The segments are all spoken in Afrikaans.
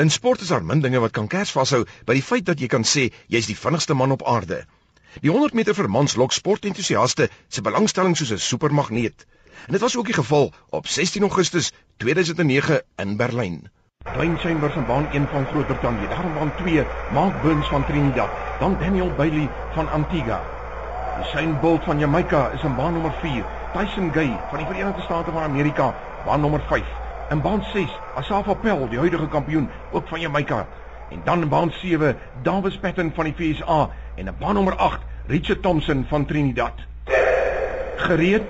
In sport is daar min dinge wat kan kers vashou by die feit dat jy kan sê jy's die vinnigste man op aarde. Die 100 meter vir mans lok sportentoesiaste se belangstelling soos 'n supermagneet. En dit was ook die geval op 16 Augustus 2009 in Berlyn. Klein Chambers in baan 1 van Groot-Brittanje, daarom baan 2 Mark Burns van Trinidad, dan Daniel Bailey van Antigua. Usain Bolt van Jamaica is in baan nommer 4, Tyson Gay van die Verenigde State van Amerika, baan nommer 5. In baan 6, Asafa Pell, die huidige kampioen, ook van Jamaica. En dan in baan 7, Davis Patton van die VSA en in baan nommer 8, Richard Thompson van Trinidad. Gereed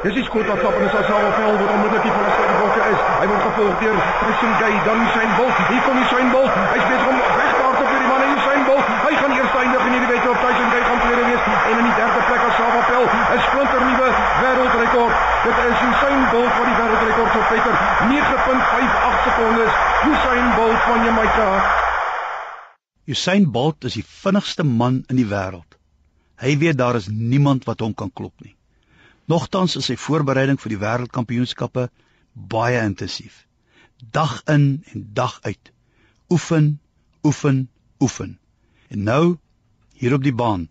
Dis die skoot wat van Sasawa vel word onmiddellik die van die bokke is. Hy word gevolg deur Tyson Gay, dan Usain Bolt. Hier kom Usain Bolt. Hy's besig om wegkaart op hierdie man en Usain Bolt. Hy gaan eers eindig in hierdie wedstryd. Tyson Gay gaan tweede wees en in die derde plek as Sasawa vel 'n splinter nuwe wêreldrekord. Dit is Usain Bolt wat die wêreldrekord so Peter 9.58 sekondes. Usain Bolt van Jamaica. Usain Bolt is die vinnigste man in die wêreld. Hy weet daar is niemand wat hom kan klop nie. Nogtans is sy voorbereiding vir die wêreldkampioenskappe baie intensief. Dag in en dag uit. Oefen, oefen, oefen. En nou hier op die baan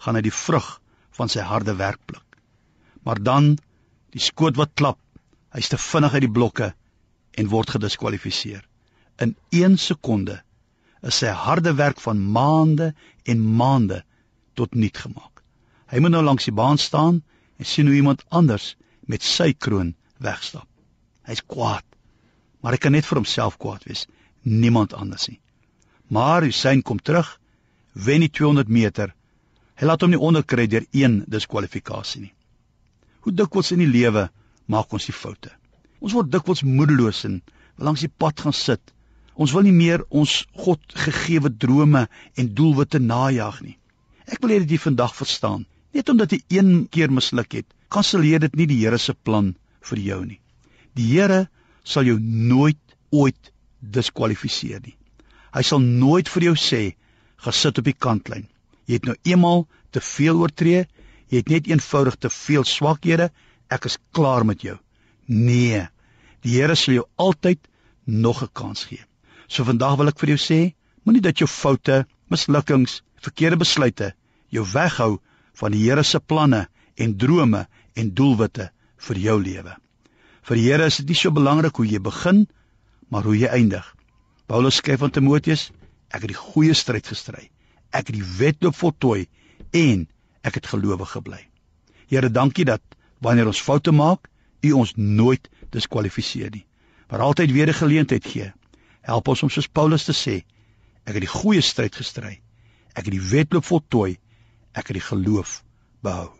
gaan hy die vrug van sy harde werk pluk. Maar dan die skoot wat klap. Hy's te vinnig uit die blokke en word gediskwalifiseer. In 1 sekonde is sy harde werk van maande en maande tot niet gemaak. Hy moet nou langs die baan staan en sien hoe iemand anders met sy kroon wegstap. Hy's kwaad. Maar hy kan net vir homself kwaad wees, niemand anders nie. Maar Hussein kom terug, wen die 200 meter. Hy laat hom nie onderkry deur een diskwalifikasie nie. Hoe dikwels in die lewe maak ons die foute. Ons word dikwels moedeloos en langs die pad gaan sit. Ons wil nie meer ons God gegeewe drome en doelwitte najag nie. Ek wil hê dat jy vandag verstaan Net omdat jy een keer misluk het, kanselleer dit nie die Here se plan vir jou nie. Die Here sal jou nooit ooit diskwalifiseer nie. Hy sal nooit vir jou sê gesit op die kantlyn. Jy het nou eenmal te veel oortree, jy het net eenvoudig te veel swakhede, ek is klaar met jou. Nee. Die Here sal jou altyd nog 'n kans gee. So vandag wil ek vir jou sê, moenie dat jou foute, mislukkings, verkeerde besluite jou weghou van die Here se planne en drome en doelwitte vir jou lewe. Vir die Here is dit nie so belangrik hoe jy begin, maar hoe jy eindig. Paulus skryf aan Timoteus: Ek het die goeie stryd gestry. Ek het die wedloop voltooi en ek het gelowig gebly. Here, dankie dat wanneer ons foute maak, U ons nooit diskwalifiseer nie, maar altyd weer 'n geleentheid gee. Help ons om soos Paulus te sê: Ek het die goeie stryd gestry. Ek het die wedloop voltooi ek het die geloof behou